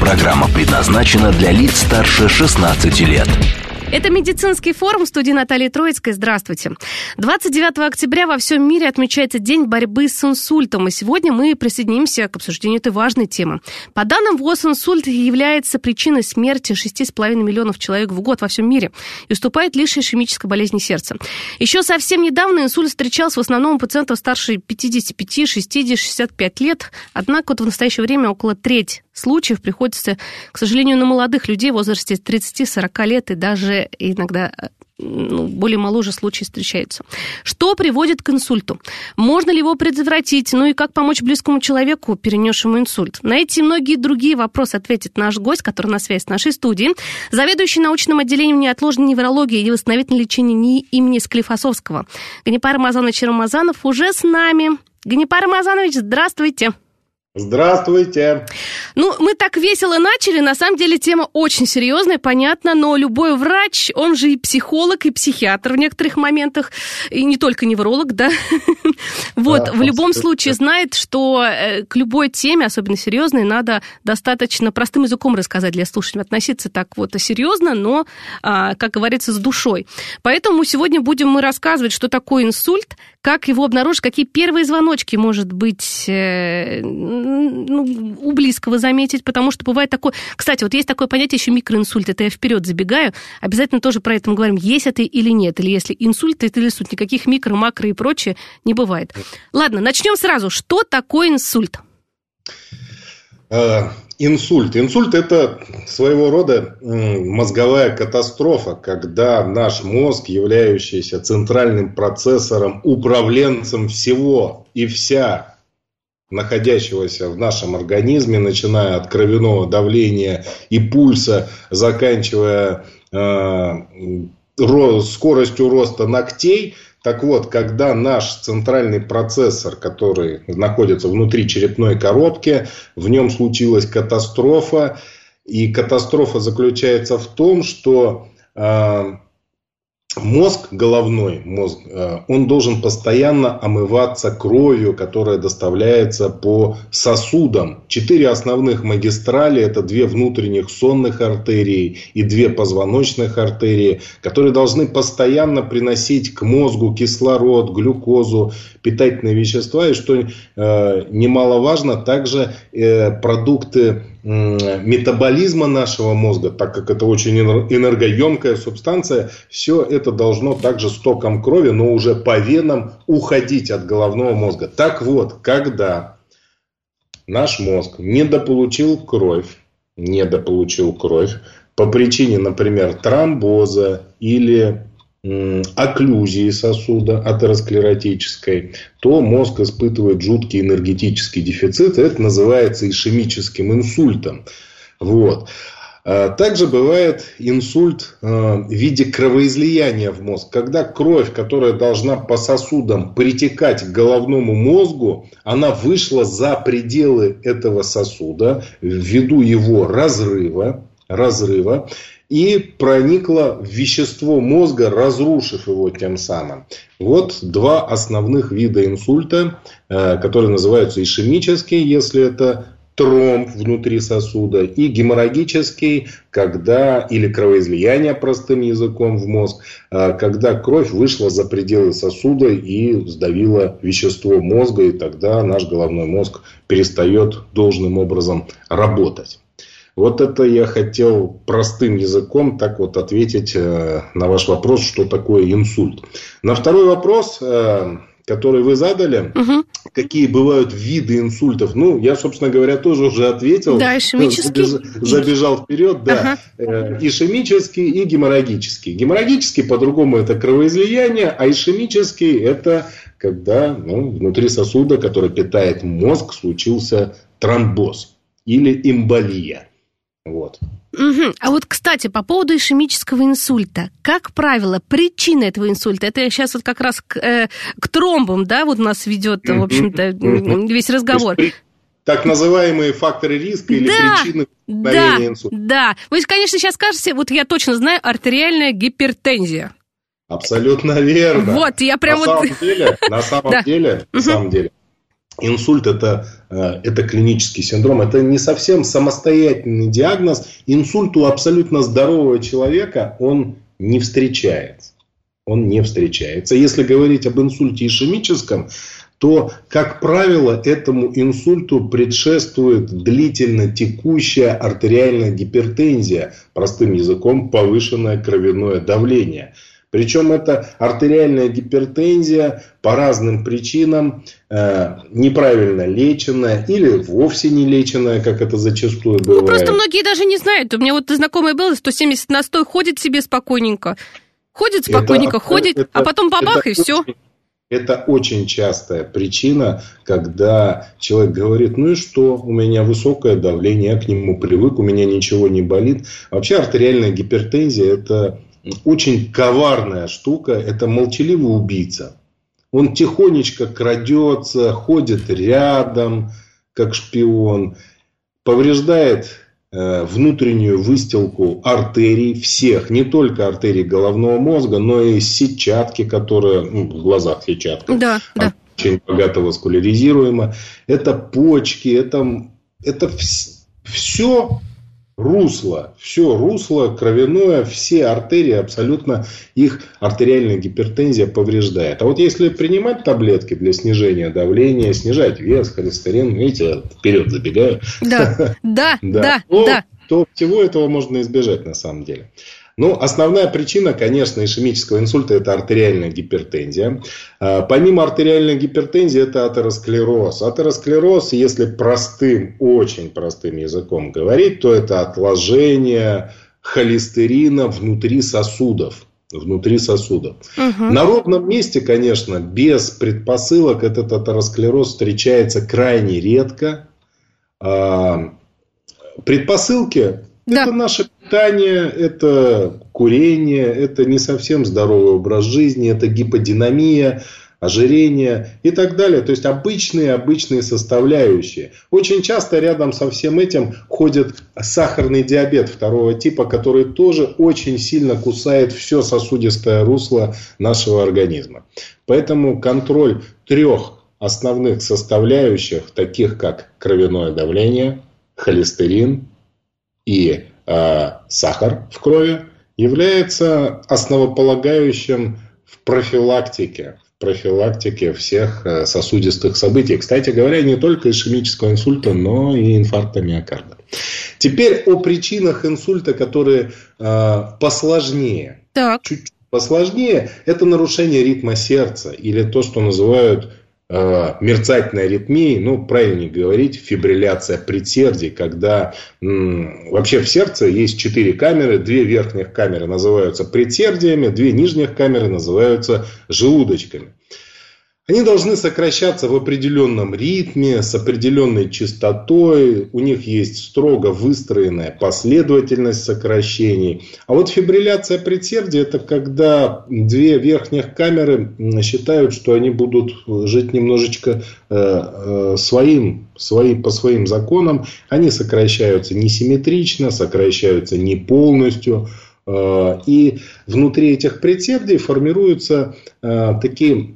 Программа предназначена для лиц старше 16 лет. Это медицинский форум в студии Натальи Троицкой. Здравствуйте. 29 октября во всем мире отмечается День борьбы с инсультом. И сегодня мы присоединимся к обсуждению этой важной темы. По данным ВОЗ, инсульт является причиной смерти 6,5 миллионов человек в год во всем мире и уступает лишь ишемической болезни сердца. Еще совсем недавно инсульт встречался в основном у пациентов старше 55, 60, 65 лет. Однако вот в настоящее время около трети случаев приходится, к сожалению, на молодых людей в возрасте 30-40 лет и даже иногда ну, более моложе случаи встречаются. Что приводит к инсульту? Можно ли его предотвратить? Ну и как помочь близкому человеку, перенесшему инсульт? На эти и многие другие вопросы ответит наш гость, который на связи с нашей студией, заведующий научным отделением неотложной неврологии и восстановительного лечения НИИ имени Склифосовского. Ганипар Рамазанович Рамазанов уже с нами. Ганипар Рамазанович, здравствуйте. Здравствуйте. Ну, мы так весело начали. На самом деле тема очень серьезная, понятно, но любой врач, он же и психолог, и психиатр в некоторых моментах, и не только невролог, да. Вот, в любом случае знает, что э, к любой теме, особенно серьезной, надо достаточно простым языком рассказать для слушателей, относиться так вот серьезно, но, а, как говорится, с душой. Поэтому сегодня будем мы рассказывать, что такое инсульт, как его обнаружить, какие первые звоночки, может быть, э, ну, у близкого заметить, потому что бывает такое... Кстати, вот есть такое понятие еще микроинсульт, это я вперед забегаю, обязательно тоже про это мы говорим, есть это или нет, или если инсульт, это или инсульт, никаких микро, макро и прочее не бывает. Ладно, начнем сразу. Что такое инсульт? Инсульт. Инсульт – это своего рода мозговая катастрофа, когда наш мозг, являющийся центральным процессором, управленцем всего и вся находящегося в нашем организме, начиная от кровяного давления и пульса, заканчивая э, скоростью роста ногтей, так вот, когда наш центральный процессор, который находится внутри черепной коробки, в нем случилась катастрофа, и катастрофа заключается в том, что э, мозг, головной мозг, э, он должен постоянно омываться кровью, которая доставляется по сосудам. Четыре основных магистрали – это две внутренних сонных артерии и две позвоночных артерии, которые должны постоянно приносить к мозгу кислород, глюкозу, питательные вещества. И что э, немаловажно, также э, продукты метаболизма нашего мозга, так как это очень энергоемкая субстанция, все это должно также с током крови, но уже по венам уходить от головного мозга. Так вот, когда наш мозг недополучил кровь, недополучил кровь по причине, например, тромбоза или окклюзии сосуда атеросклеротической, то мозг испытывает жуткий энергетический дефицит. Это называется ишемическим инсультом. Вот. А также бывает инсульт а, в виде кровоизлияния в мозг. Когда кровь, которая должна по сосудам притекать к головному мозгу, она вышла за пределы этого сосуда ввиду его разрыва, разрыва и проникла в вещество мозга, разрушив его тем самым. Вот два основных вида инсульта, э, которые называются ишемический, если это тромб внутри сосуда, и геморрагический, когда, или кровоизлияние простым языком в мозг, э, когда кровь вышла за пределы сосуда и сдавила вещество мозга, и тогда наш головной мозг перестает должным образом работать. Вот это я хотел простым языком так вот ответить э, на ваш вопрос, что такое инсульт. На второй вопрос, э, который вы задали, угу. какие бывают виды инсультов, ну, я, собственно говоря, тоже уже ответил. Да, ишемический. Забежал, забежал вперед, да. Ага. Э, ишемический и геморрагический. Геморрагический, по-другому, это кровоизлияние, а ишемический это когда ну, внутри сосуда, который питает мозг, случился тромбоз или эмболия. Вот. Угу. А вот, кстати, по поводу ишемического инсульта. Как правило, причина этого инсульта, это сейчас вот как раз к, э, к тромбам, да, вот нас ведет, в общем-то, весь разговор. Так называемые факторы риска или да, причины да, инсульта. Да, вы, конечно, сейчас скажете, вот я точно знаю, артериальная гипертензия. Абсолютно верно. Вот, я прям на вот... Самом деле, на самом да. деле, на самом деле, Инсульт это, э, это клинический синдром, это не совсем самостоятельный диагноз. Инсульт у абсолютно здорового человека он не встречается. Он не встречается. Если говорить об инсульте ишемическом, то, как правило, этому инсульту предшествует длительно текущая артериальная гипертензия, простым языком повышенное кровяное давление – причем это артериальная гипертензия по разным причинам э, неправильно леченная или вовсе не леченная, как это зачастую бывает. Ну, просто многие даже не знают. У меня вот знакомый был, 170 на 100, ходит себе спокойненько. Ходит спокойненько, это, ходит, это, а потом бабах, и очень, все. Это очень частая причина, когда человек говорит, ну и что, у меня высокое давление, я к нему привык, у меня ничего не болит. Вообще артериальная гипертензия – это очень коварная штука. Это молчаливый убийца. Он тихонечко крадется, ходит рядом, как шпион, повреждает э, внутреннюю выстилку артерий всех, не только артерий головного мозга, но и сетчатки, которые ну, в глазах сетчатка. Да, да. Очень богато васкуляризируемо. Это почки, это, это все русло, все русло кровяное, все артерии, абсолютно их артериальная гипертензия повреждает. А вот если принимать таблетки для снижения давления, снижать вес, холестерин, видите, вперед забегаю. Да, да, да, да. То всего этого можно избежать на самом деле. Ну, основная причина, конечно, ишемического инсульта – это артериальная гипертензия. А, помимо артериальной гипертензии, это атеросклероз. Атеросклероз, если простым, очень простым языком говорить, то это отложение холестерина внутри сосудов внутри сосудов. Угу. На ровном месте, конечно, без предпосылок этот атеросклероз встречается крайне редко. А, предпосылки да. Это наше питание, это курение, это не совсем здоровый образ жизни, это гиподинамия, ожирение и так далее. То есть обычные, обычные составляющие. Очень часто рядом со всем этим ходит сахарный диабет второго типа, который тоже очень сильно кусает все сосудистое русло нашего организма. Поэтому контроль трех основных составляющих, таких как кровяное давление, холестерин и э, сахар в крови является основополагающим в профилактике, в профилактике всех э, сосудистых событий. Кстати говоря, не только ишемического инсульта, но и инфаркта миокарда. Теперь о причинах инсульта, которые э, посложнее. Так. Чуть посложнее, это нарушение ритма сердца или то, что называют мерцательной аритмии, ну, правильнее говорить, фибрилляция предсердий, когда м, вообще в сердце есть четыре камеры, две верхних камеры называются предсердиями, две нижних камеры называются желудочками. Они должны сокращаться в определенном ритме, с определенной частотой. У них есть строго выстроенная последовательность сокращений. А вот фибрилляция предсердия – это когда две верхних камеры считают, что они будут жить немножечко э, э, своим, своим, по своим законам. Они сокращаются несимметрично, сокращаются не полностью. Э, и внутри этих предсердий формируются такие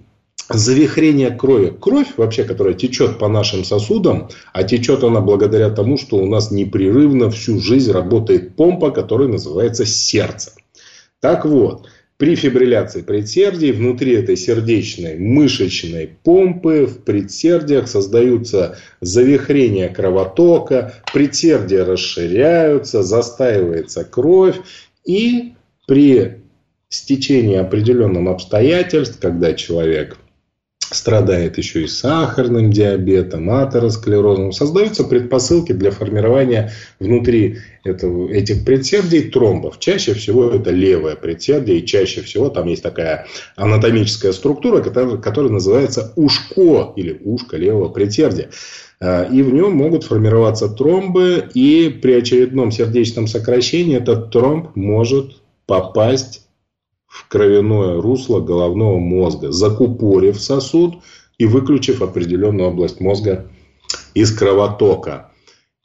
завихрение крови. Кровь вообще, которая течет по нашим сосудам, а течет она благодаря тому, что у нас непрерывно всю жизнь работает помпа, которая называется сердце. Так вот, при фибрилляции предсердий внутри этой сердечной мышечной помпы в предсердиях создаются завихрения кровотока, предсердия расширяются, застаивается кровь и при стечении определенных обстоятельств, когда человек страдает еще и сахарным диабетом, атеросклерозом. Создаются предпосылки для формирования внутри этого, этих предсердий тромбов. Чаще всего это левое предсердие, и чаще всего там есть такая анатомическая структура, которая, которая называется ушко или ушко левого предсердия. А, и в нем могут формироваться тромбы, и при очередном сердечном сокращении этот тромб может попасть в кровяное русло головного мозга, закупорив сосуд и выключив определенную область мозга из кровотока.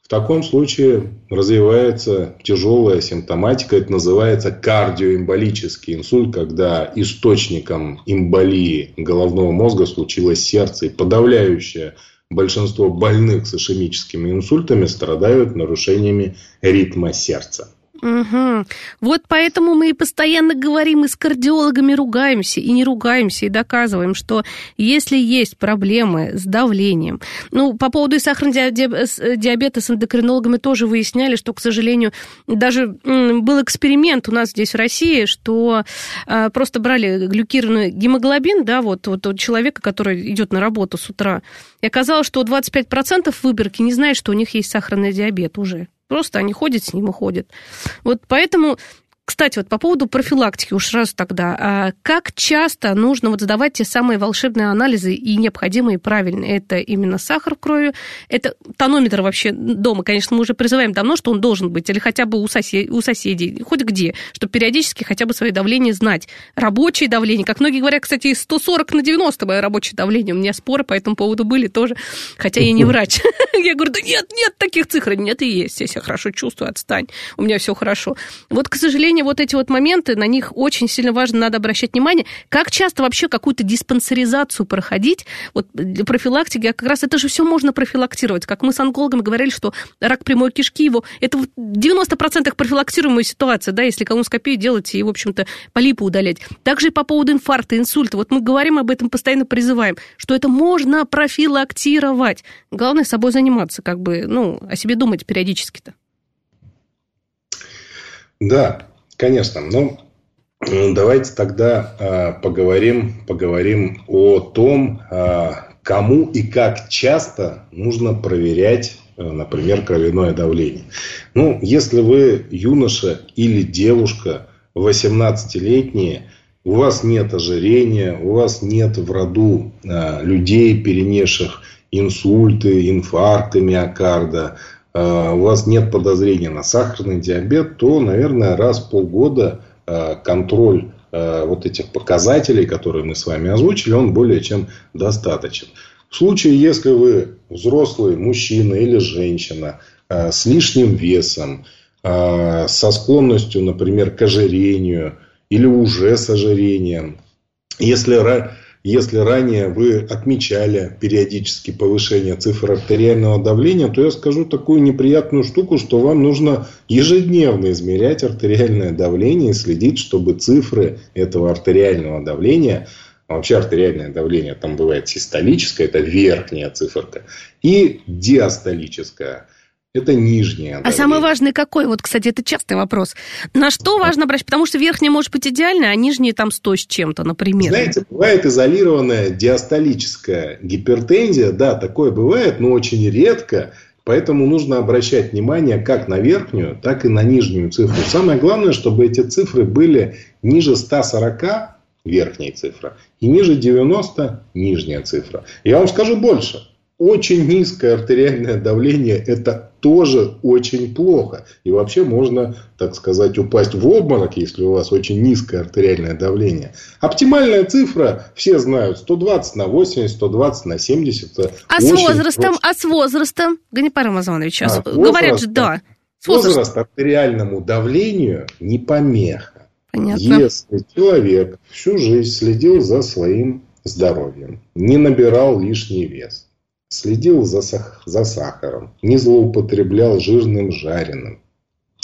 В таком случае развивается тяжелая симптоматика, это называется кардиоэмболический инсульт, когда источником эмболии головного мозга случилось сердце, и подавляющее большинство больных с ишемическими инсультами страдают нарушениями ритма сердца. Угу. Вот поэтому мы и постоянно говорим и с кардиологами ругаемся, и не ругаемся, и доказываем, что если есть проблемы с давлением, ну, по поводу сахарного диабета с эндокринологами тоже выясняли, что, к сожалению, даже был эксперимент у нас здесь в России, что а, просто брали глюкированный гемоглобин, да, вот, вот у человека, который идет на работу с утра, и оказалось, что 25% выборки не знает, что у них есть сахарный диабет уже. Просто они ходят с ним и ходят. Вот поэтому кстати, вот по поводу профилактики уж раз тогда. А как часто нужно вот сдавать те самые волшебные анализы и необходимые и правильные? Это именно сахар в крови, это тонометр вообще дома, конечно, мы уже призываем давно, что он должен быть, или хотя бы у, сосед, у соседей, хоть где, чтобы периодически хотя бы свое давление знать. Рабочее давление, как многие говорят, кстати, 140 на 90 мое рабочее давление, у меня споры по этому поводу были тоже, хотя я не врач. Я говорю, да нет, нет таких цифр, нет и есть, я себя хорошо чувствую, отстань, у меня все хорошо. Вот, к сожалению, сожалению, вот эти вот моменты, на них очень сильно важно, надо обращать внимание. Как часто вообще какую-то диспансеризацию проходить? Вот для профилактики, а как раз это же все можно профилактировать. Как мы с онкологами говорили, что рак прямой кишки его, это в 90% профилактируемая ситуация, да, если колоноскопию делать и, в общем-то, полипы удалять. Также и по поводу инфаркта, инсульта. Вот мы говорим об этом, постоянно призываем, что это можно профилактировать. Главное собой заниматься, как бы, ну, о себе думать периодически-то. Да, Конечно. Ну, давайте тогда э, поговорим, поговорим о том, э, кому и как часто нужно проверять, э, например, кровяное давление. Ну, если вы юноша или девушка 18-летние, у вас нет ожирения, у вас нет в роду э, людей, перенесших инсульты, инфаркты миокарда, а, у вас нет подозрения на сахарный диабет, то, наверное, раз в полгода а, контроль а, вот этих показателей, которые мы с вами озвучили, он более чем достаточен. В случае, если вы взрослый мужчина или женщина с лишним весом, со склонностью, например, к ожирению или уже с ожирением, если если ранее вы отмечали периодически повышение цифр артериального давления, то я скажу такую неприятную штуку, что вам нужно ежедневно измерять артериальное давление и следить, чтобы цифры этого артериального давления а вообще артериальное давление там бывает систолическое, это верхняя циферка, и диастолическое – это нижняя. А самый важный какой? Вот, кстати, это частый вопрос. На что важно брать? Потому что верхняя может быть идеальная, а нижняя там 100 с чем-то, например. Знаете, бывает изолированная диастолическая гипертензия. Да, такое бывает, но очень редко. Поэтому нужно обращать внимание как на верхнюю, так и на нижнюю цифру. Самое главное, чтобы эти цифры были ниже 140 верхняя цифра и ниже 90 нижняя цифра. Я вам скажу больше. Очень низкое артериальное давление – это тоже очень плохо. И вообще можно, так сказать, упасть в обморок, если у вас очень низкое артериальное давление. Оптимальная цифра, все знают, 120 на 80, 120 на 70. А с возрастом? Просто. А с возрастом? Ганипар Рамазанович, а, говорят же, да. С возраст артериальному давлению не помеха. Понятно. Если человек всю жизнь следил за своим здоровьем, не набирал лишний вес, следил за, сах за сахаром, не злоупотреблял жирным жареным.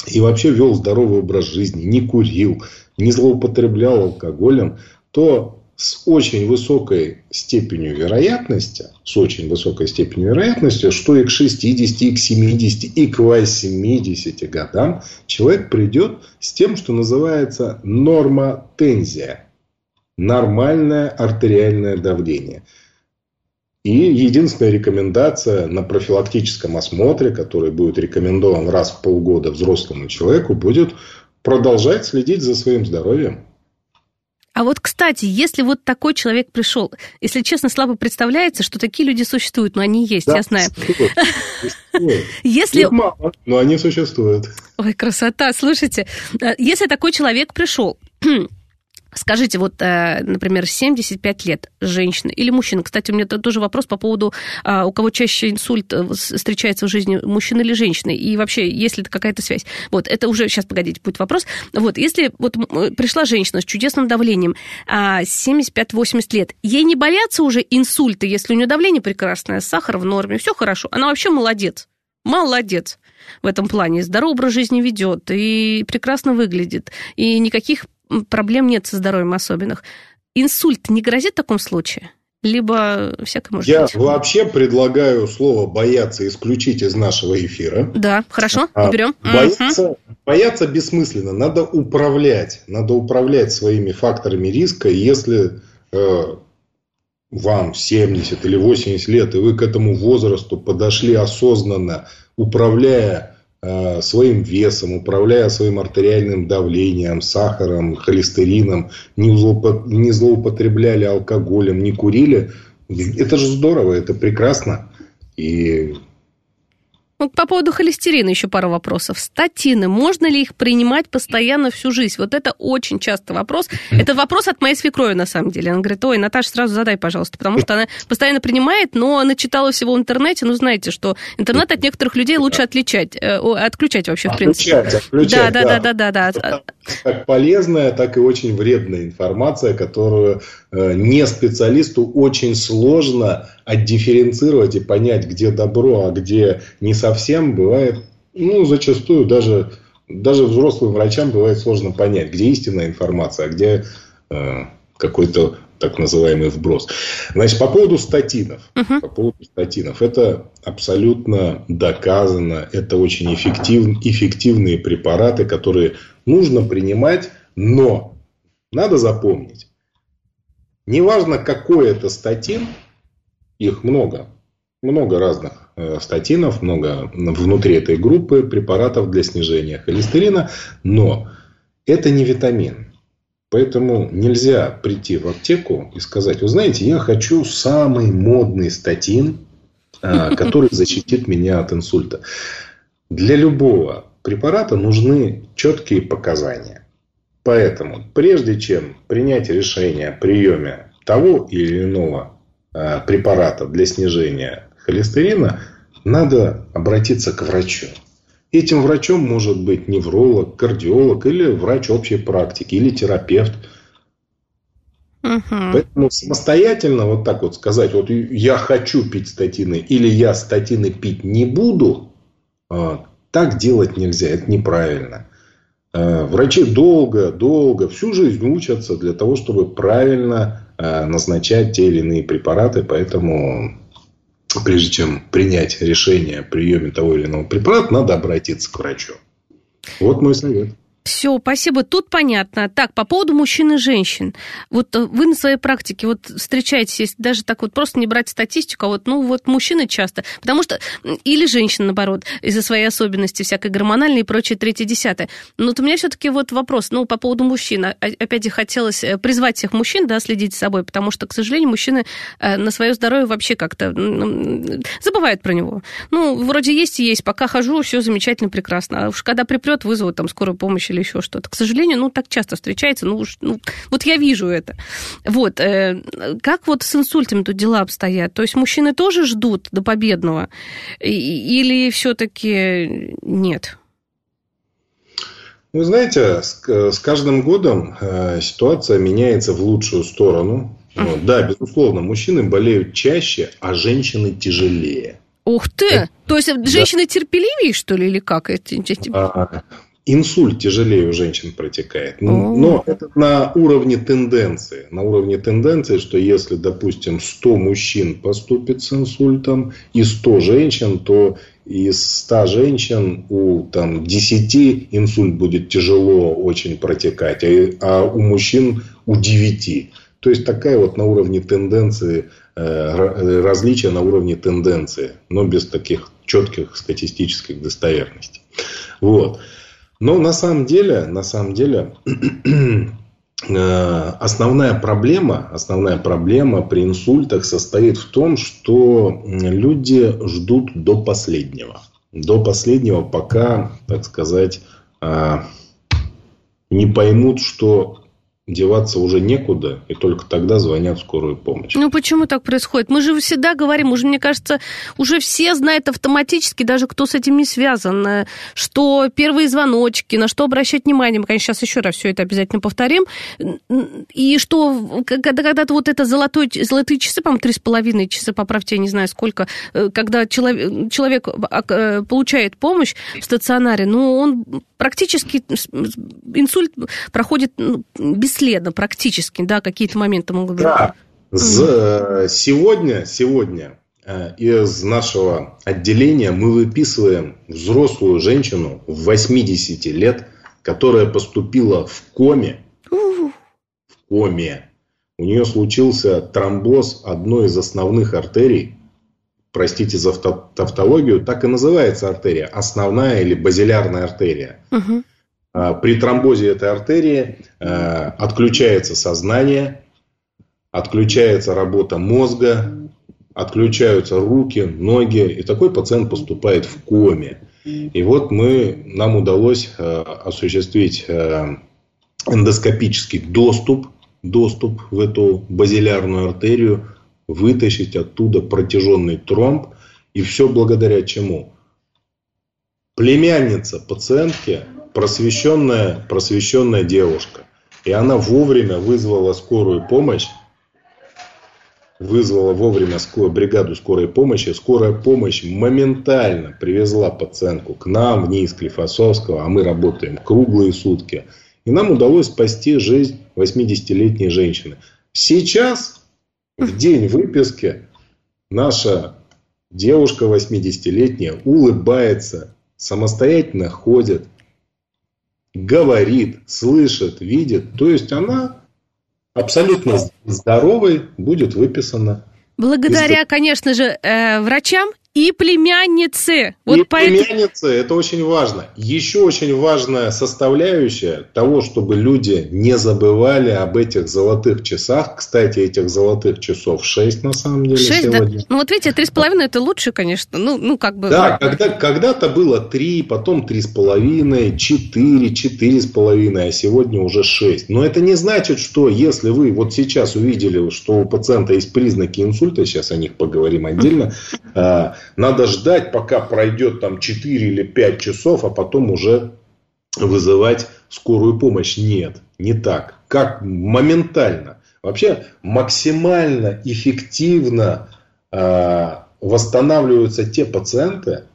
И вообще вел здоровый образ жизни, не курил, не злоупотреблял алкоголем, то с очень высокой степенью вероятности, с очень высокой степенью вероятности, что и к 60, и к 70, и к 80 годам человек придет с тем, что называется нормотензия. Нормальное артериальное давление – И единственная рекомендация на профилактическом осмотре, который будет рекомендован раз в полгода взрослому человеку, будет продолжать следить за своим здоровьем. А вот, кстати, если вот такой человек пришел, если честно, слабо представляется, что такие люди существуют, но они есть, да, я знаю. Если... мало, но они существуют. Ой, красота. Слушайте, э, если такой человек пришел, Скажите, вот, э, например, 75 лет женщина или мужчина. Кстати, у меня тоже вопрос по поводу, а, у кого чаще инсульт э, встречается в жизни, мужчина или женщины, и вообще, есть ли какая-то связь. Вот, это уже, сейчас, погодите, будет вопрос. Вот, если вот пришла женщина с чудесным давлением, 75-80 а, лет, ей не боятся уже инсульты, если у нее давление прекрасное, сахар в норме, все хорошо, она вообще молодец. Молодец в этом плане. Здоровый образ жизни ведет и прекрасно выглядит. И никаких проблем нет со здоровьем особенных. Инсульт не грозит в таком случае? Либо всякое может Я быть. вообще предлагаю слово «бояться» исключить из нашего эфира. Да, хорошо, а, уберем. Бояться, угу. бояться бессмысленно. Надо управлять. Надо управлять своими факторами риска. Если э, вам 70 или 80 лет, и вы к этому возрасту подошли осознанно, управляя своим весом, управляя своим артериальным давлением, сахаром, холестерином, не, не злоупотребляли алкоголем, не курили, это же здорово, это прекрасно. И вот по поводу холестерина еще пару вопросов. Статины, можно ли их принимать постоянно всю жизнь? Вот это очень часто вопрос. Это вопрос от моей свекрови, на самом деле. Она говорит, ой, Наташа, сразу задай, пожалуйста, потому что она постоянно принимает, но она читала всего в интернете. Ну, знаете, что интернет от некоторых людей лучше отличать, э, отключать вообще, в принципе. Отключать, отключать, да. Да, да, да, да, да. Как полезная, так и очень вредная информация, которую э, не специалисту очень сложно отдифференцировать и понять, где добро, а где не совсем, бывает, ну, зачастую даже, даже взрослым врачам бывает сложно понять, где истинная информация, а где э, какой-то так называемый вброс. Значит, по поводу статинов. Uh-huh. По поводу статинов. Это абсолютно доказано. Это очень эффектив, эффективные препараты, которые нужно принимать, но надо запомнить. Неважно, какой это статин, их много. Много разных э, статинов, много внутри этой группы препаратов для снижения холестерина. Но это не витамин. Поэтому нельзя прийти в аптеку и сказать, вы знаете, я хочу самый модный статин, э, который защитит меня от инсульта. Для любого препарата нужны четкие показания. Поэтому, прежде чем принять решение о приеме того или иного Э, препаратов для снижения холестерина, надо обратиться к врачу. Этим врачом может быть невролог, кардиолог или врач общей практики, или терапевт. Угу. Поэтому самостоятельно вот так вот сказать, вот я хочу пить статины или я статины пить не буду, э, так делать нельзя, это неправильно. Э, врачи долго, долго, всю жизнь учатся для того, чтобы правильно Э, назначать те или иные препараты, поэтому прежде чем принять решение о приеме того или иного препарата, надо обратиться к врачу. Вот мой совет. Все, спасибо. Тут понятно. Так, по поводу мужчин и женщин. Вот э, вы на своей практике вот встречаетесь, даже так вот просто не брать статистику, а вот, ну, вот мужчины часто, потому что, или женщины, наоборот, из-за своей особенности всякой гормональной и прочее, третье, десятое. Но вот у меня все-таки вот вопрос, ну, по поводу мужчин. А, опять же, хотелось э, призвать всех мужчин, да, следить за собой, потому что, к сожалению, мужчины э, на свое здоровье вообще как-то забывают про него. Ну, вроде есть и есть, пока хожу, все замечательно, прекрасно. А уж когда припрет, вызовут там скорую помощь или еще что-то. К сожалению, ну, так часто встречается, ну, уж, ну вот я вижу это. Вот, э, как вот с инсультами тут дела обстоят? То есть мужчины тоже ждут до победного или все-таки нет? Вы знаете, с, с каждым годом э, ситуация меняется в лучшую сторону. Вот, да, безусловно, мужчины болеют чаще, а женщины тяжелее. Ух ты! Это, То есть женщины да. терпеливее, что ли, или как? А, инсульт тяжелее у женщин протекает. Ну, но это на уровне тенденции. На уровне тенденции, что если, допустим, 100 мужчин поступит с инсультом и 100 женщин, то из 100 женщин у там, 10 инсульт будет тяжело очень протекать, а, а у мужчин у 9. То есть такая вот на уровне тенденции э, различия на уровне тенденции, но без таких четких статистических достоверностей. Вот. Но на самом деле, на самом деле э, основная проблема, основная проблема при инсультах состоит в том, что люди ждут до последнего. До последнего, пока, так сказать, а, не поймут, что деваться уже некуда, и только тогда звонят в скорую помощь. Ну почему так происходит? Мы же всегда говорим, уже, мне кажется, уже все знают автоматически, даже кто с этим не связан, э, что первые звоночки, на что обращать внимание, мы, конечно, сейчас еще раз все это обязательно повторим, и что когда, когда-то вот это золотой, золотые часы, по-моему, три с половиной часа, поправьте, я не знаю сколько, э, когда человек, человек э, получает помощь в стационаре, ну, он практически инсульт проходит ну, бесследно практически, да, какие-то моменты могут быть. Да. Сегодня, сегодня э, из нашего отделения мы выписываем взрослую женщину в 80 лет, которая поступила в коме. В коме. У нее случился тромбоз одной из основных артерий. Простите за тавтологию, так и называется артерия. Основная или базилярная артерия. Угу. При тромбозе этой артерии а, отключается сознание, отключается работа мозга, отключаются руки, ноги, и такой пациент поступает в коме. И вот мы, нам удалось а, осуществить эндоскопический доступ, доступ в эту базилярную артерию, вытащить оттуда протяженный тромб. И все благодаря чему? Племянница пациентки просвещенная, просвещенная девушка. И она вовремя вызвала скорую помощь, вызвала вовремя скорую, бригаду скорой помощи. Скорая помощь моментально привезла пациентку к нам в НИИ Склифосовского, а мы работаем круглые сутки. И нам удалось спасти жизнь 80-летней женщины. Сейчас, в день выписки, наша девушка 80-летняя улыбается, самостоятельно ходит, говорит, слышит, видит. То есть она абсолютно здоровой будет выписана. Благодаря, конечно же, э, врачам и племянницы. Вот и поэтому... племянницы, это очень важно. Еще очень важная составляющая того, чтобы люди не забывали об этих золотых часах. Кстати, этих золотых часов 6 на самом деле 6, сегодня. Да? Ну вот видите, 3,5 это лучше, конечно. Ну, ну как бы... Да, когда, когда-то было 3, потом 3,5, 4, 4,5, а сегодня уже 6. Но это не значит, что если вы вот сейчас увидели, что у пациента есть признаки инсульта, сейчас о них поговорим отдельно, надо ждать, пока пройдет там 4 или 5 часов, а потом уже вызывать скорую помощь. Нет, не так. Как моментально. Вообще максимально эффективно э, восстанавливаются те пациенты,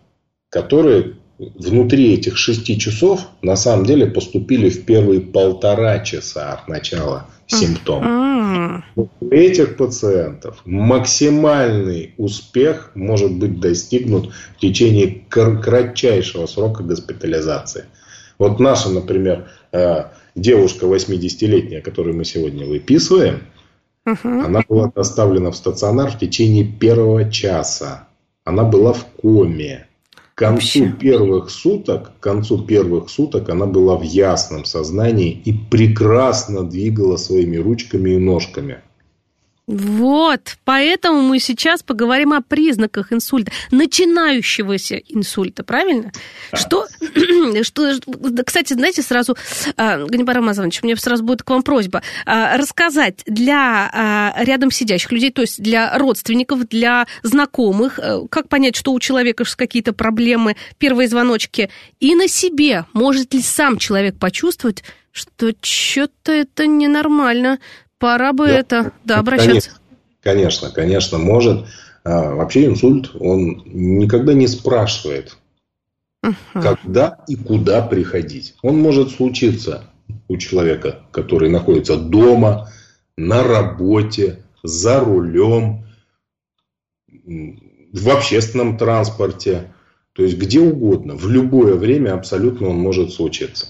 которые внутри этих шести часов на самом деле поступили в первые полтора часа от начала симптомов. У этих пациентов максимальный успех может быть достигнут в течение кратчайшего срока госпитализации. Вот наша, например, э, девушка 80-летняя, которую мы сегодня выписываем, она была доставлена в стационар в течение первого часа. Она была в коме. К концу первых суток, к концу первых суток она была в ясном сознании и прекрасно двигала своими ручками и ножками. Вот, поэтому мы сейчас поговорим о признаках инсульта, начинающегося инсульта, правильно? Да. Что, что, кстати, знаете, сразу, а, Ганнибар Рамазанович, у меня сразу будет к вам просьба а, рассказать для а, рядом сидящих людей, то есть для родственников, для знакомых, э, как понять, что у человека какие-то проблемы, первые звоночки, и на себе, может ли сам человек почувствовать, что что-то это ненормально, Пора бы да, это, да, обращаться. Конечно, конечно, может. А, вообще инсульт, он никогда не спрашивает, uh когда и куда приходить. Он может случиться у человека, который находится дома, на работе, за рулем, в общественном транспорте, то есть где угодно, в любое время абсолютно он может случиться.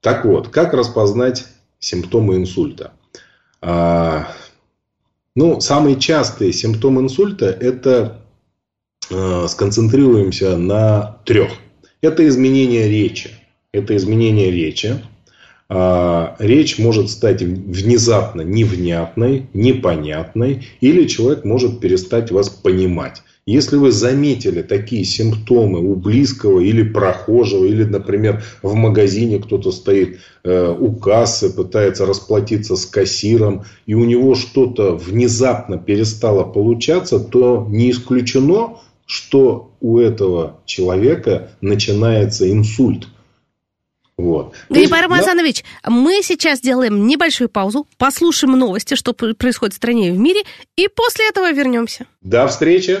Так вот, как распознать симптомы инсульта? А, Ну, самые частые симптомы инсульта – это э, сконцентрируемся на трех. Это изменение речи. Это изменение речи. А, речь может стать внезапно невнятной, непонятной, или человек может перестать вас понимать. Если вы заметили такие симптомы у близкого или прохожего, или, например, в магазине кто-то стоит э, у кассы, пытается расплатиться с кассиром, и у него что-то внезапно перестало получаться, то не исключено, что у этого человека начинается инсульт. Вот. Ганипар Рамазанович, да? мы сейчас делаем небольшую паузу, послушаем новости, что происходит в стране и в мире, и после этого вернемся. До встречи!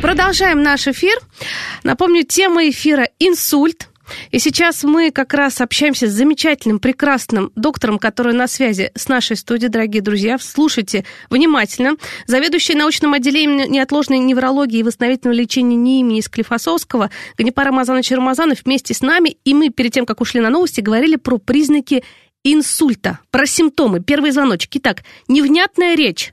Продолжаем наш эфир. Напомню, тема эфира «Инсульт». И сейчас мы как раз общаемся с замечательным, прекрасным доктором, который на связи с нашей студией, дорогие друзья. Слушайте внимательно. Заведующий научным отделением неотложной неврологии и восстановительного лечения НИИ имени Склифосовского Ганипар Рамазанович Рамазанов вместе с нами. И мы перед тем, как ушли на новости, говорили про признаки инсульта, про симптомы, первые звоночки. Итак, невнятная речь,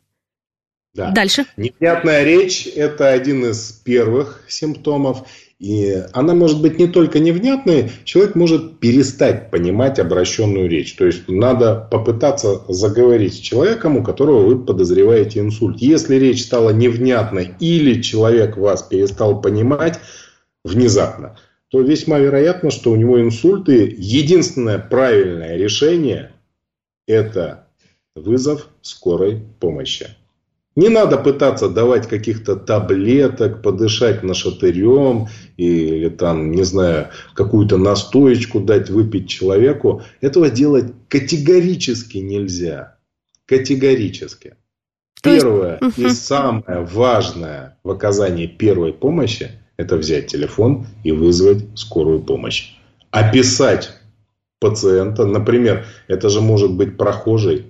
да. Дальше. Непонятная речь – это один из первых симптомов. И она может быть не только невнятной, человек может перестать понимать обращенную речь. То есть надо попытаться заговорить с человеком, у которого вы подозреваете инсульт. Если речь стала невнятной или человек вас перестал понимать внезапно, то весьма вероятно, что у него инсульты. Единственное правильное решение – это вызов скорой помощи. Не надо пытаться давать каких-то таблеток, подышать нашатырем или там, не знаю, какую-то настоечку дать выпить человеку. Этого делать категорически нельзя. Категорически. Первое и самое важное в оказании первой помощи – это взять телефон и вызвать скорую помощь. Описать пациента, например, это же может быть прохожий,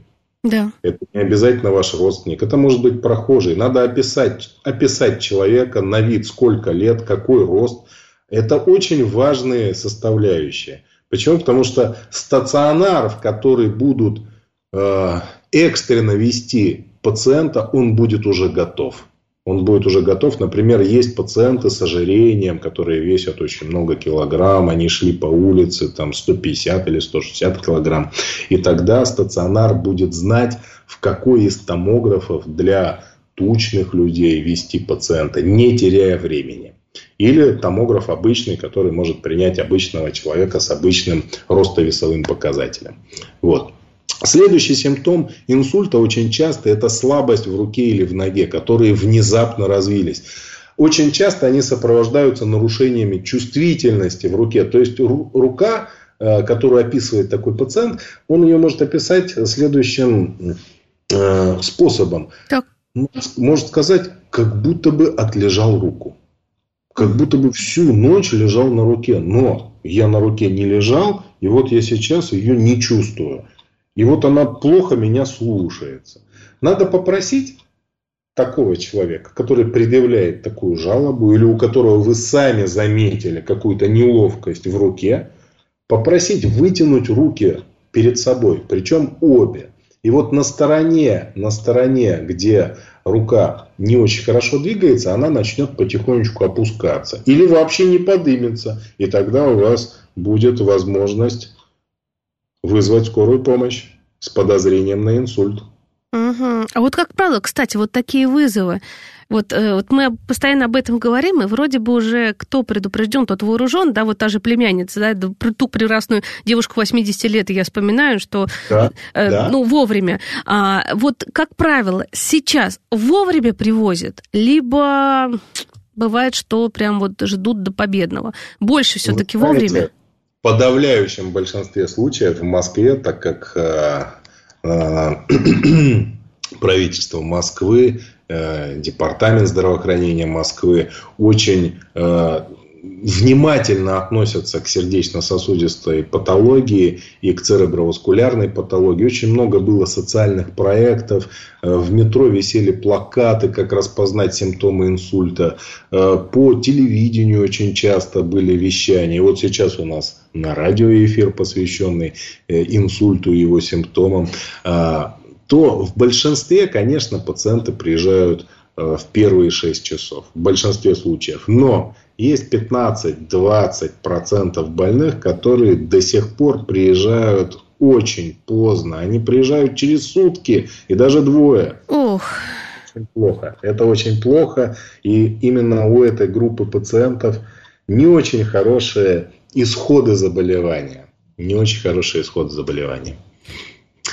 да. Это не обязательно ваш родственник. Это может быть прохожий. Надо описать, описать человека на вид, сколько лет, какой рост. Это очень важные составляющие. Почему? Потому что стационар, в который будут э, экстренно вести пациента, он будет уже готов он будет уже готов. Например, есть пациенты с ожирением, которые весят очень много килограмм, они шли по улице там 150 или 160 килограмм. И тогда стационар будет знать, в какой из томографов для тучных людей вести пациента, не теряя времени. Или томограф обычный, который может принять обычного человека с обычным ростовесовым показателем. Вот. Следующий симптом инсульта очень часто это слабость в руке или в ноге, которые внезапно развились. Очень часто они сопровождаются нарушениями чувствительности в руке. То есть рука, э, которую описывает такой пациент, он ее может описать следующим э, способом. Так. Может сказать, как будто бы отлежал руку. Как будто бы всю ночь лежал на руке. Но я на руке не лежал, и вот я сейчас ее не чувствую. И вот она плохо меня слушается. Надо попросить такого человека, который предъявляет такую жалобу, или у которого вы сами заметили какую-то неловкость в руке, попросить вытянуть руки перед собой, причем обе. И вот на стороне, на стороне, где рука не очень хорошо двигается, она начнет потихонечку опускаться. Или вообще не подымется. И тогда у вас будет возможность вызвать скорую помощь с подозрением на инсульт. Угу. А вот как правило, кстати, вот такие вызовы, вот, э, вот мы постоянно об этом говорим, и вроде бы уже кто предупрежден, тот вооружен, да, вот та же племянница, да, ту прекрасную девушку 80 лет, я вспоминаю, что, да, э, да. ну, вовремя. А, вот, как правило, сейчас вовремя привозят, либо бывает, что прям вот ждут до победного. Больше все-таки вовремя подавляющем большинстве случаев в Москве, так как э, э, правительство Москвы э, департамент здравоохранения Москвы очень внимательно относятся к сердечно-сосудистой патологии и к цереброваскулярной патологии. Очень много было социальных проектов. Э, в метро висели плакаты, как распознать симптомы инсульта. Э, по телевидению очень часто были вещания. Вот сейчас у нас на радио эфир, посвященный э, инсульту и его симптомам. То в большинстве, конечно, пациенты приезжают в первые 6 часов. В большинстве случаев. Но есть 15-20% больных, которые до сих пор приезжают очень поздно. Они приезжают через сутки и даже двое. Ох. Очень плохо. Это очень плохо. И именно у этой группы пациентов не очень хорошие исходы заболевания. Не очень хорошие исходы заболевания.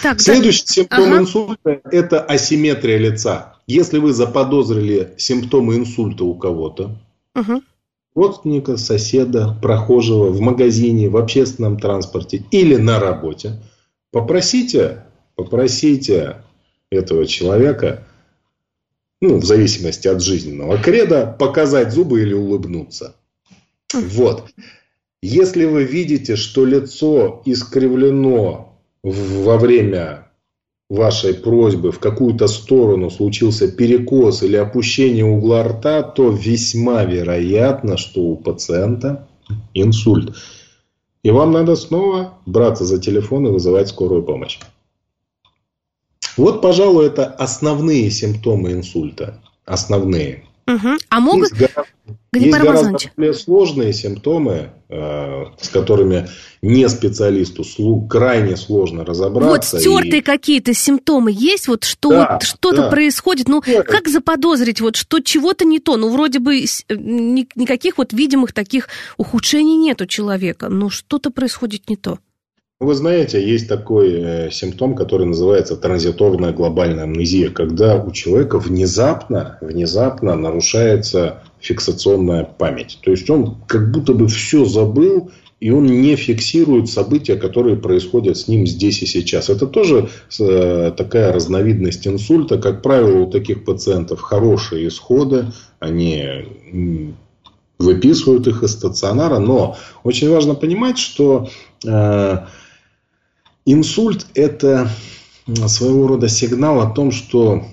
Так, Следующий да. симптом ага. инсульта – это асимметрия лица. Если вы заподозрили симптомы инсульта у кого-то, угу родственника, соседа, прохожего в магазине, в общественном транспорте или на работе, попросите, попросите этого человека, ну, в зависимости от жизненного креда, показать зубы или улыбнуться. Вот. Если вы видите, что лицо искривлено во время вашей просьбы в какую-то сторону случился перекос или опущение угла рта, то весьма вероятно, что у пациента инсульт. И вам надо снова браться за телефон и вызывать скорую помощь. Вот, пожалуй, это основные симптомы инсульта. Основные. Угу. А могут... Есть есть гораздо более сложные симптомы, э, с которыми не специалисту крайне сложно разобраться. Вот стертые и... какие-то симптомы есть, вот что да, что-то да. происходит, ну Нет. как заподозрить, вот что чего-то не то, ну вроде бы э, никаких вот видимых таких ухудшений нет у человека, но что-то происходит не то. Вы знаете, есть такой э, симптом, который называется транзиторная глобальная амнезия, когда у человека внезапно, внезапно нарушается фиксационная память. То есть он как будто бы все забыл, и он не фиксирует события, которые происходят с ним здесь и сейчас. Это тоже э, такая разновидность инсульта. Как правило, у таких пациентов хорошие исходы, они выписывают их из стационара, но очень важно понимать, что э, Инсульт – это своего рода сигнал о том, что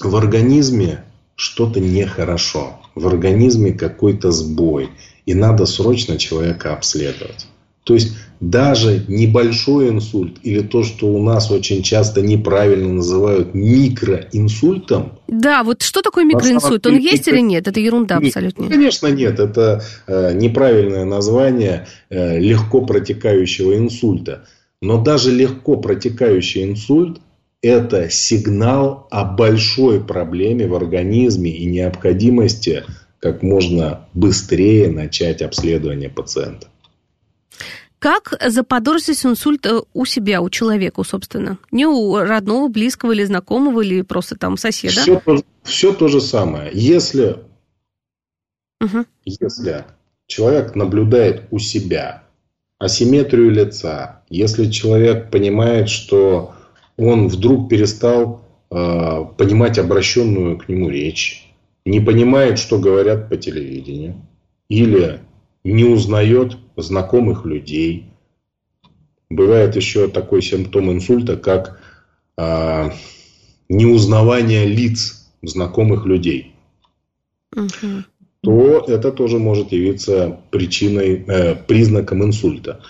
в организме что-то нехорошо, в организме какой-то сбой, и надо срочно человека обследовать. То есть даже небольшой инсульт или то, что у нас очень часто неправильно называют микроинсультом. Да, вот что такое микроинсульт? Он есть или нет? Это ерунда абсолютно. Конечно, нет. Это э, неправильное название э, легко протекающего инсульта. Но даже легко протекающий инсульт – это сигнал о большой проблеме в организме и необходимости как можно быстрее начать обследование пациента. Как заподозрить инсульт э, у себя, у человека, собственно? Не у родного, близкого или знакомого, или просто там соседа? Все, все то же самое. Если, угу. если человек наблюдает у себя асимметрию лица, если человек понимает, что он вдруг перестал э, понимать обращенную к нему речь, не понимает, что говорят по телевидению, или не узнает знакомых людей. Бывает еще такой симптом инсульта, как э, неузнавание лиц знакомых людей. Угу то это тоже может явиться причиной, э, признаком инсульта.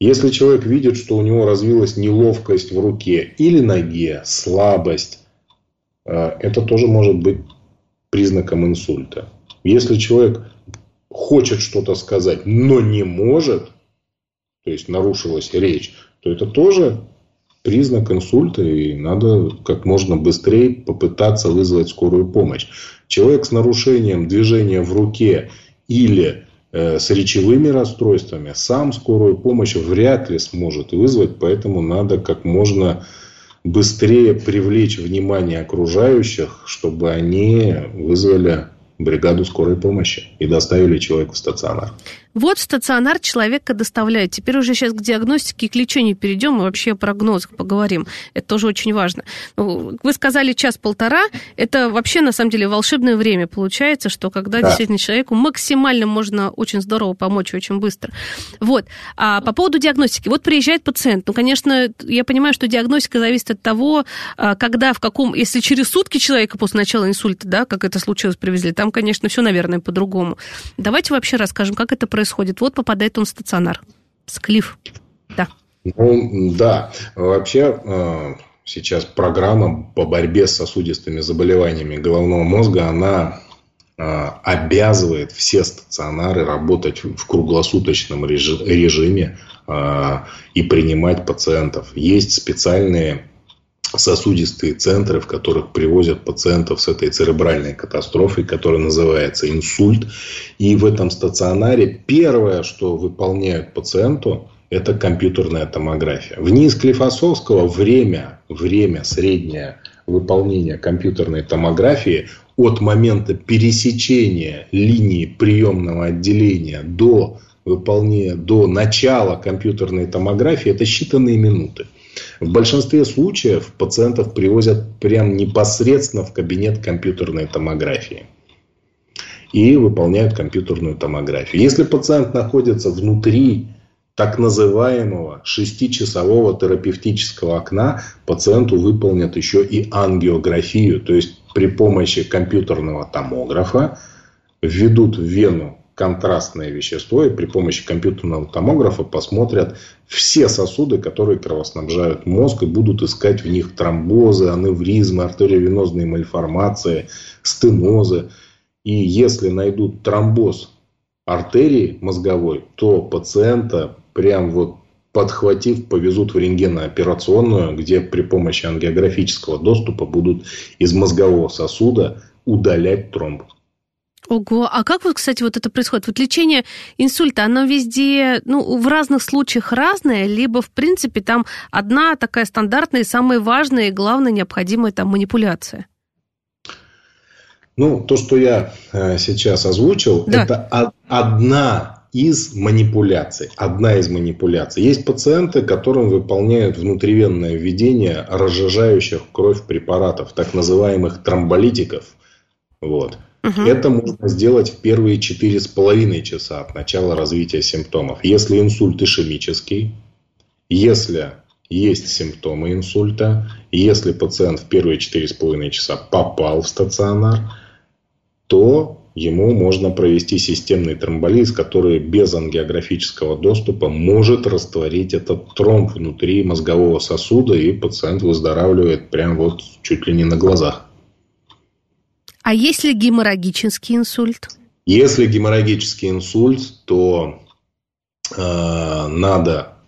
Если человек видит, что у него развилась неловкость в руке или ноге, слабость, э, это тоже может быть признаком инсульта. Если человек хочет что-то сказать, но не может, то есть нарушилась речь, то это тоже признак инсульта, и надо как можно быстрее попытаться вызвать скорую помощь. Человек с нарушением движения в руке или э, с речевыми расстройствами сам скорую помощь вряд ли сможет вызвать, поэтому надо как можно быстрее привлечь внимание окружающих, чтобы они вызвали бригаду скорой помощи и доставили человека в стационар. Вот в стационар человека доставляют. Теперь уже сейчас к диагностике и к лечению перейдем, и вообще о прогнозах поговорим. Это тоже очень важно. Ну, вы сказали час-полтора. Это вообще, на самом деле, волшебное время получается, что когда да. действительно человеку максимально можно очень здорово помочь, очень быстро. Вот. А по поводу диагностики. Вот приезжает пациент. Ну, конечно, я понимаю, что диагностика зависит от того, а, когда, в каком... Если через сутки человека после начала инсульта, да, как это случилось, привезли, там, конечно, все, наверное, по-другому. Давайте вообще расскажем, как это происходит происходит? Вот попадает он в стационар. Склиф. Да. Ну, да. Вообще, э, сейчас программа по борьбе с сосудистыми заболеваниями головного мозга, она э, обязывает все стационары работать в круглосуточном режиме э, и принимать пациентов. Есть специальные сосудистые центры, в которых привозят пациентов с этой церебральной катастрофой, которая называется инсульт. И в этом стационаре первое, что выполняют пациенту, это компьютерная томография. В НИИ Склифосовского время, время среднее выполнения компьютерной томографии от момента пересечения линии приемного отделения до выполнения, до начала компьютерной томографии это считанные минуты. В большинстве случаев пациентов привозят прям непосредственно в кабинет компьютерной томографии и выполняют компьютерную томографию. Если пациент находится внутри так называемого шестичасового терапевтического окна, пациенту выполнят еще и ангиографию, то есть при помощи компьютерного томографа введут в вену контрастное вещество и при помощи компьютерного томографа посмотрят все сосуды, которые кровоснабжают мозг и будут искать в них тромбозы, аневризмы, артериовенозные мальформации, стенозы. И если найдут тромбоз артерии мозговой, то пациента прям вот подхватив, повезут в рентгенооперационную, где при помощи ангиографического доступа будут из мозгового сосуда удалять тромб. Ого, а как вот, кстати, вот это происходит? Вот лечение инсульта, оно везде, ну, в разных случаях разное, либо, в принципе, там одна такая стандартная, самая важная и главная необходимая там манипуляция? Ну, то, что я э, сейчас озвучил, да. это одна из манипуляций. Одна из манипуляций. Есть пациенты, которым выполняют внутривенное введение разжижающих кровь препаратов, так называемых тромболитиков. Вот. Угу. Это можно сделать в первые 4,5 часа от начала развития симптомов. Если инсульт ишемический, если есть симптомы инсульта, если пациент в первые 4,5 часа попал в стационар, то ему можно провести системный тромболиз, который без ангиографического доступа может растворить этот тромб внутри мозгового сосуда, и пациент выздоравливает прямо вот чуть ли не на глазах. А если геморрагический инсульт? Если геморрагический инсульт, то э, надо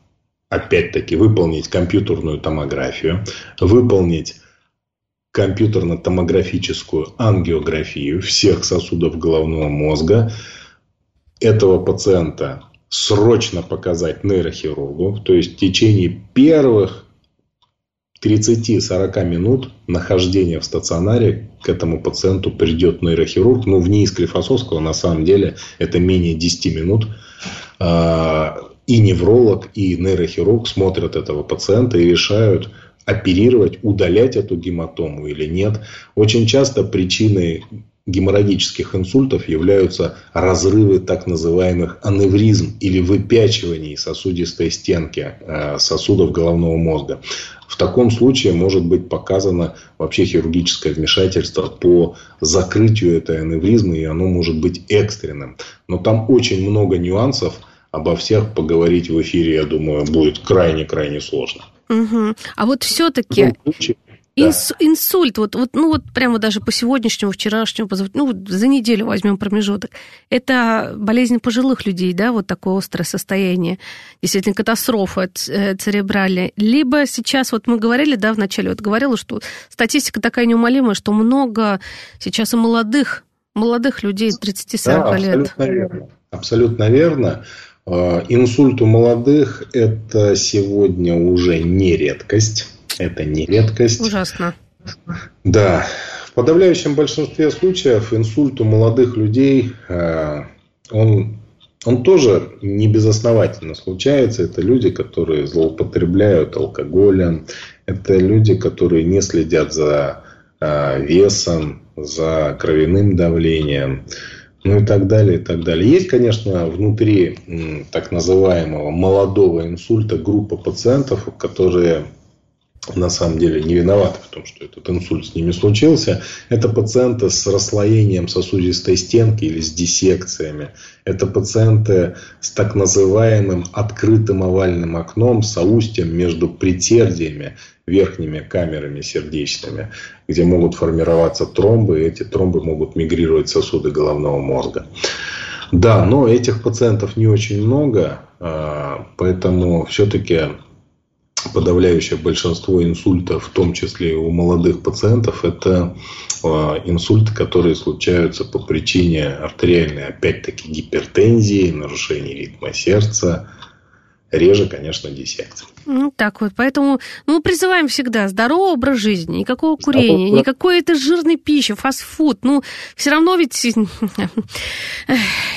опять-таки выполнить компьютерную томографию, выполнить компьютерно-томографическую ангиографию всех сосудов головного мозга. Этого пациента срочно показать нейрохирургу, то есть в течение первых 30-40 минут нахождения в стационаре к этому пациенту придет нейрохирург. Ну, в НИИ Склифосовского на самом деле это менее 10 минут. А, и невролог, и нейрохирург смотрят этого пациента и решают, оперировать, удалять эту гематому или нет. Очень часто причиной геморрагических инсультов являются разрывы так называемых аневризм или выпячиваний сосудистой стенки э, сосудов головного мозга. В таком случае может быть показано вообще хирургическое вмешательство по закрытию этой аневризмы, и оно может быть экстренным. Но там очень много нюансов, обо всех поговорить в эфире, я думаю, будет крайне-крайне сложно. Угу. А вот все-таки Инс, да. Инсульт, вот, вот, ну вот прямо даже по сегодняшнему, вчерашнему, ну вот за неделю возьмем промежуток. Это болезнь пожилых людей, да, вот такое острое состояние, действительно катастрофа э, церебральная. Либо сейчас, вот мы говорили, да, вначале, вот говорила, что статистика такая неумолимая, что много сейчас и молодых, молодых людей 30-40 да, лет. Абсолютно верно. Абсолютно верно. А, инсульт у молодых – это сегодня уже не редкость это не редкость. Ужасно. Да, подавляющем большинстве случаев инсульт у молодых людей, э, он, он тоже не безосновательно случается. Это люди, которые злоупотребляют алкоголем. Это люди, которые не следят за э, весом, за кровяным давлением. Ну и так далее, и так далее. Есть, конечно, внутри так называемого молодого инсульта группа пациентов, которые на самом деле не виноваты в том, что этот инсульт с ними случился. Это пациенты с расслоением сосудистой стенки или с диссекциями. Это пациенты с так называемым открытым овальным окном, соустьем между претердиями, верхними камерами сердечными, где могут формироваться тромбы, и эти тромбы могут мигрировать в сосуды головного мозга. Да, но этих пациентов не очень много, а, поэтому все-таки подавляющее большинство инсультов, в том числе и у молодых пациентов, это а, инсульты, которые случаются по причине артериальной, опять-таки, гипертензии, нарушения ритма сердца, реже, конечно, диссекции. Ну, так вот. Поэтому ну, мы призываем всегда здоровый образ жизни, никакого курения, никакой это жирной пищи, фастфуд. Ну, все равно ведь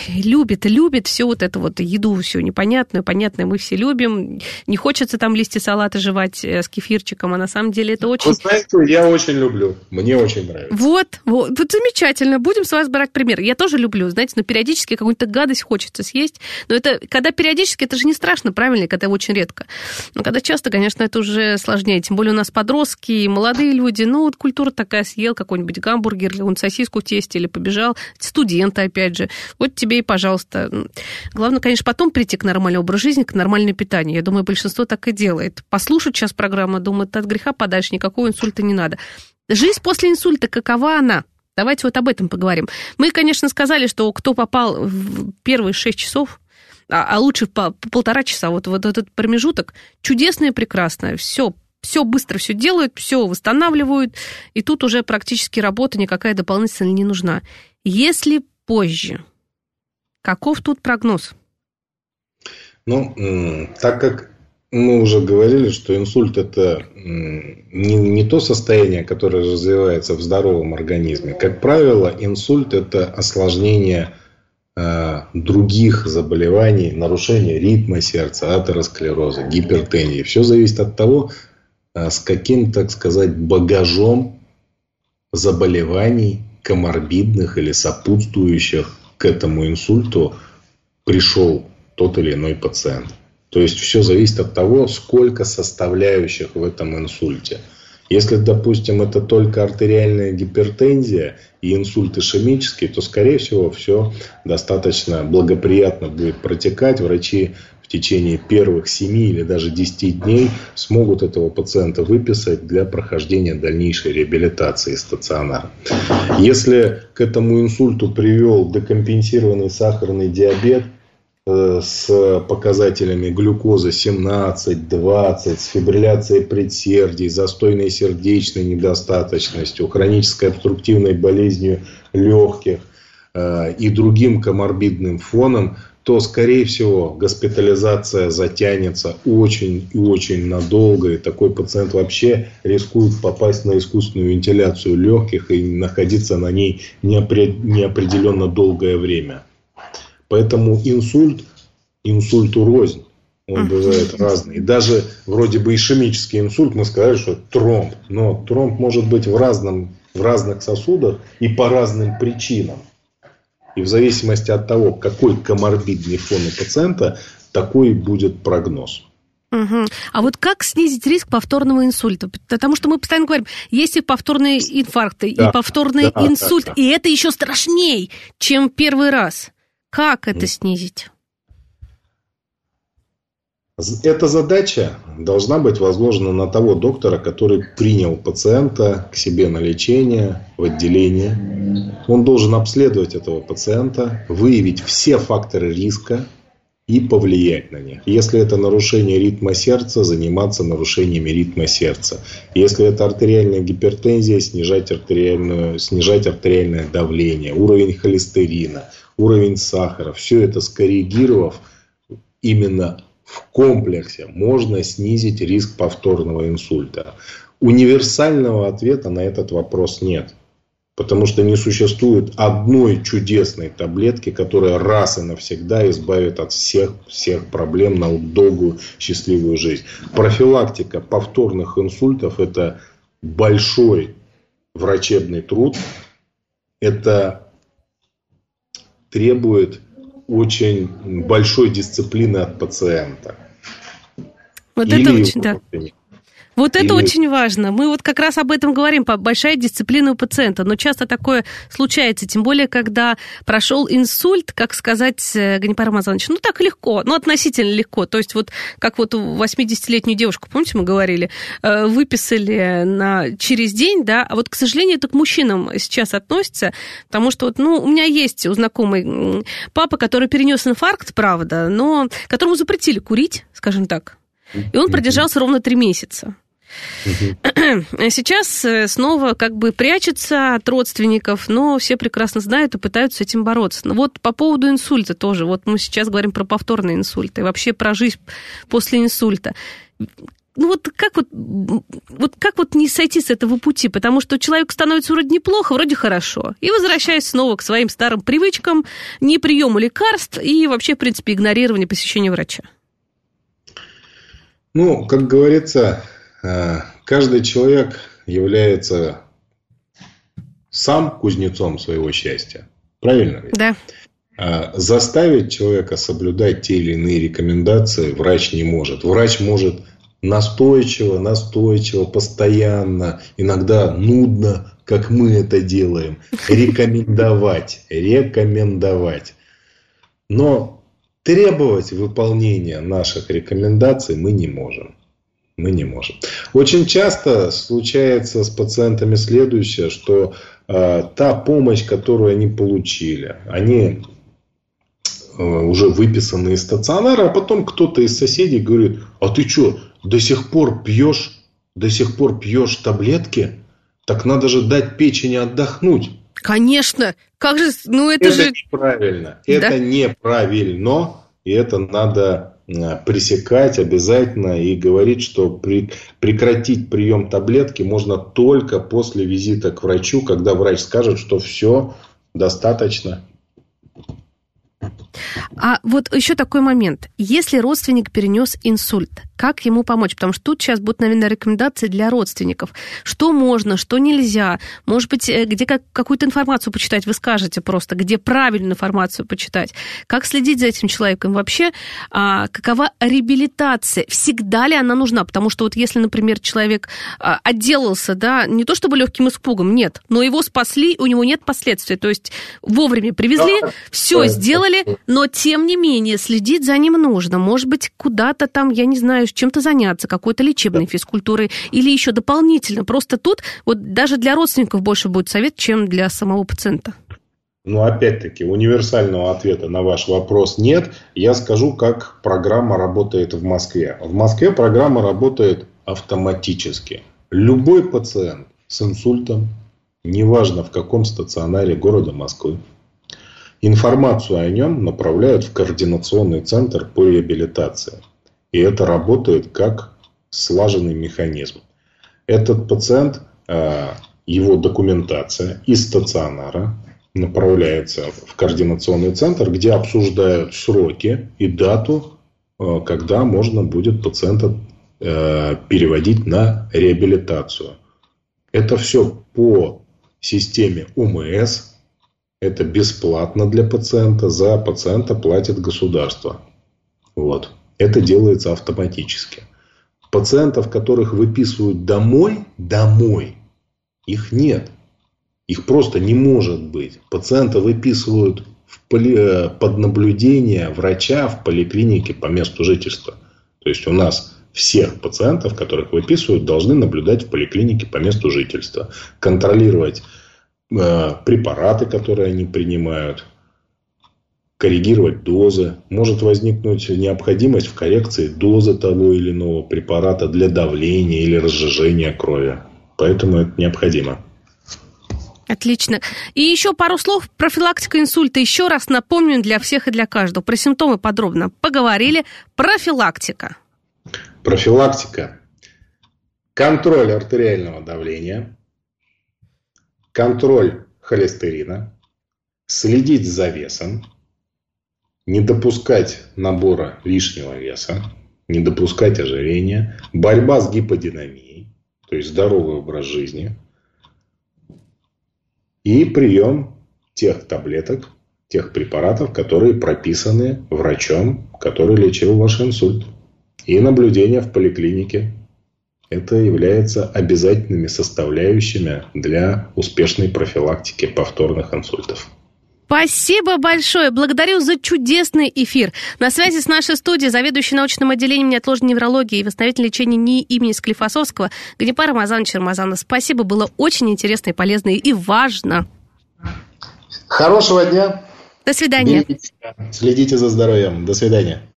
любит, любит все вот это вот еду, все непонятную, понятное мы все любим. Не хочется там листья салата жевать э, с кефирчиком, а на самом деле это очень... Вы знаете, я очень люблю. Мне очень нравится. Вот, вот, вот замечательно. Будем с вас брать пример. Я тоже люблю, знаете, но периодически какую-то гадость хочется съесть. Но это, когда периодически, это же не страшно, правильно, когда очень редко. Но когда часто, конечно, это уже сложнее. Тем более у нас подростки и молодые люди. Ну, вот культура такая, съел какой-нибудь гамбургер, или он сосиску в тесте, или побежал. Студенты, опять же. Вот тебе и, пожалуйста. Главное, конечно, потом прийти к нормальному образу жизни, к нормальному питанию. Я думаю, большинство так и делает. Послушать сейчас программу, думают, от греха подальше, никакого инсульта не надо. Жизнь после инсульта, какова она? Давайте вот об этом поговорим. Мы, конечно, сказали, что кто попал в первые шесть часов а, а лучше по, по полтора часа. Вот, вот этот промежуток чудесное, прекрасное. Все, все быстро все делают, все восстанавливают, и тут уже практически работа никакая дополнительная не нужна. Если позже, каков тут прогноз? Ну, так как мы уже говорили, что инсульт это не, не то состояние, которое развивается в здоровом организме. Как правило, инсульт это осложнение других заболеваний, нарушения ритма сердца, атеросклероза, гипертензии. Все зависит от того, э, с каким, так сказать, багажом заболеваний, коморбидных или сопутствующих к этому инсульту пришел тот или иной пациент. То есть все зависит от того, сколько составляющих в этом инсульте – если, допустим, это только артериальная гипертензия и инсульт ишемический, то, скорее всего, все достаточно благоприятно будет протекать. Врачи в течение первых 7 или даже 10 дней смогут этого пациента выписать для прохождения дальнейшей реабилитации стационара. Если к этому инсульту привел декомпенсированный сахарный диабет – с показателями глюкозы 17, 20, с фибрилляцией предсердий, застойной сердечной недостаточностью, хронической обструктивной болезнью легких э, и другим коморбидным фоном, то, скорее всего, госпитализация затянется очень и очень надолго, и такой пациент вообще рискует попасть на искусственную вентиляцию легких и находиться на ней неопределенно долгое время. Поэтому инсульт, инсульту рознь. Он бывает разный. И даже вроде бы ишемический инсульт, мы сказали, что тромб. Но тромб может быть в, разном, в разных сосудах и по разным причинам. И в зависимости от того, какой коморбидный фон у пациента, такой будет прогноз. Угу. А вот как снизить риск повторного инсульта? Потому что мы постоянно говорим, есть и повторные инфаркты, да, и повторный да, инсульт, да, да. и это еще страшнее, чем первый раз. Как это снизить? Эта задача должна быть возложена на того доктора, который принял пациента к себе на лечение в отделение. Он должен обследовать этого пациента, выявить все факторы риска и повлиять на них. Если это нарушение ритма сердца, заниматься нарушениями ритма сердца. Если это артериальная гипертензия, снижать, артериальную, снижать артериальное давление, уровень холестерина – уровень сахара, все это скоррегировав именно в комплексе, можно снизить риск повторного инсульта. Универсального ответа на этот вопрос нет. Потому что не существует одной чудесной таблетки, которая раз и навсегда избавит от всех, всех проблем на долгую счастливую жизнь. Профилактика повторных инсультов – это большой врачебный труд. Это требует очень большой дисциплины от пациента. Вот Или это очень, да. Вот это Или... очень важно. Мы вот как раз об этом говорим, большая дисциплина у пациента. Но часто такое случается, тем более, когда прошел инсульт, как сказать, э, Ганипар Рамазанович, ну так легко, ну относительно легко. То есть вот как вот 80-летнюю девушку, помните, мы говорили, э, выписали на, через день, да, а вот, к сожалению, это к мужчинам сейчас относится, потому что вот, ну, у меня есть у знакомый папа, который перенес инфаркт, правда, но которому запретили курить, скажем так. И он продержался ровно три месяца. Сейчас э, снова как бы прячется от родственников, но все прекрасно знают и пытаются с этим бороться. Но вот по поводу инсульта тоже. Вот мы сейчас говорим про повторный инсульт и вообще про жизнь после инсульта ну вот как вот, вот как вот не сойти с этого пути, потому что человек становится вроде неплохо, вроде хорошо, и возвращаясь снова к своим старым привычкам, не приему лекарств и вообще, в принципе, игнорирование посещения врача. Ну, как говорится, каждый человек является сам кузнецом своего счастья. Правильно? Да. Э, заставить человека соблюдать те или иные рекомендации врач не может. Врач может настойчиво, настойчиво, постоянно, иногда нудно, как мы это делаем, рекомендовать, рекомендовать. Но требовать выполнения наших рекомендаций мы не можем мы не можем. Очень часто случается с пациентами следующее, что э, та помощь, которую они получили, они э, уже выписаны из стационара, а потом кто-то из соседей говорит, а ты что, до сих пор пьешь, до сих пор пьешь таблетки? Так надо же дать печени отдохнуть. Конечно, как же, ну это, это же... неправильно, да? это неправильно, и это надо пресекать обязательно и говорить, что при, прекратить прием таблетки можно только после визита к врачу, когда врач скажет, что все достаточно. А вот еще такой момент. Если родственник перенес инсульт, как ему помочь? Потому что тут сейчас будут, наверное, рекомендации для родственников. Что можно, что нельзя. Может быть, э, где как, какую-то информацию почитать, вы скажете просто, где правильную информацию почитать. Как следить за этим человеком вообще? А, какова реабилитация? Всегда ли она нужна? Потому что вот если, например, человек а, отделался, да, не то чтобы легким испугом, нет, но его спасли, у него нет последствий. То есть вовремя привезли, да, все сделали, но тем не менее следить за ним нужно. Может быть, куда-то там, я не знаю, чем-то заняться, какой-то лечебной физкультурой или еще дополнительно. Просто тут вот даже для родственников больше будет совет, чем для самого пациента. Ну, опять-таки, универсального ответа на ваш вопрос нет. Я скажу, как программа работает в Москве. В Москве программа работает автоматически. Любой пациент с инсультом, неважно в каком стационаре города Москвы, информацию о нем направляют в координационный центр по реабилитации. И это работает как слаженный механизм. Этот пациент, э, его документация из стационара направляется в координационный центр, где обсуждают сроки и дату, э, когда можно будет пациента э, переводить на реабилитацию. Это все по системе УМС. Это бесплатно для пациента. За пациента платит государство. Вот. Это делается автоматически. Пациентов, которых выписывают домой, домой, их нет. Их просто не может быть. Пациента выписывают в поли... Э, под наблюдение врача в поликлинике по месту жительства. То есть у нас всех пациентов, которых выписывают, должны наблюдать в поликлинике по месту жительства. Контролировать препараты, которые они принимают, коррегировать дозы. Может возникнуть необходимость в коррекции дозы того или иного препарата для давления или разжижения крови. Поэтому это необходимо. Отлично. И еще пару слов профилактика инсульта. Еще раз напомню для всех и для каждого. Про симптомы подробно поговорили. Профилактика. Профилактика. Контроль артериального давления. Контроль холестерина, следить за весом, не допускать набора лишнего веса, не допускать ожирения, борьба с гиподинамией, то есть здоровый образ жизни, и прием тех таблеток, тех препаратов, которые прописаны врачом, который лечил ваш инсульт. И наблюдение в поликлинике. Это является обязательными составляющими для успешной профилактики повторных инсультов. Спасибо большое. Благодарю за чудесный эфир. На связи с нашей студией заведующий научным отделением неотложной неврологии и восстановительного лечения НИИ имени Склифосовского Ганипар Рамазанович Рамазанов. Спасибо, было очень интересно и полезно и важно. Хорошего дня. До свидания. Следите за здоровьем. До свидания.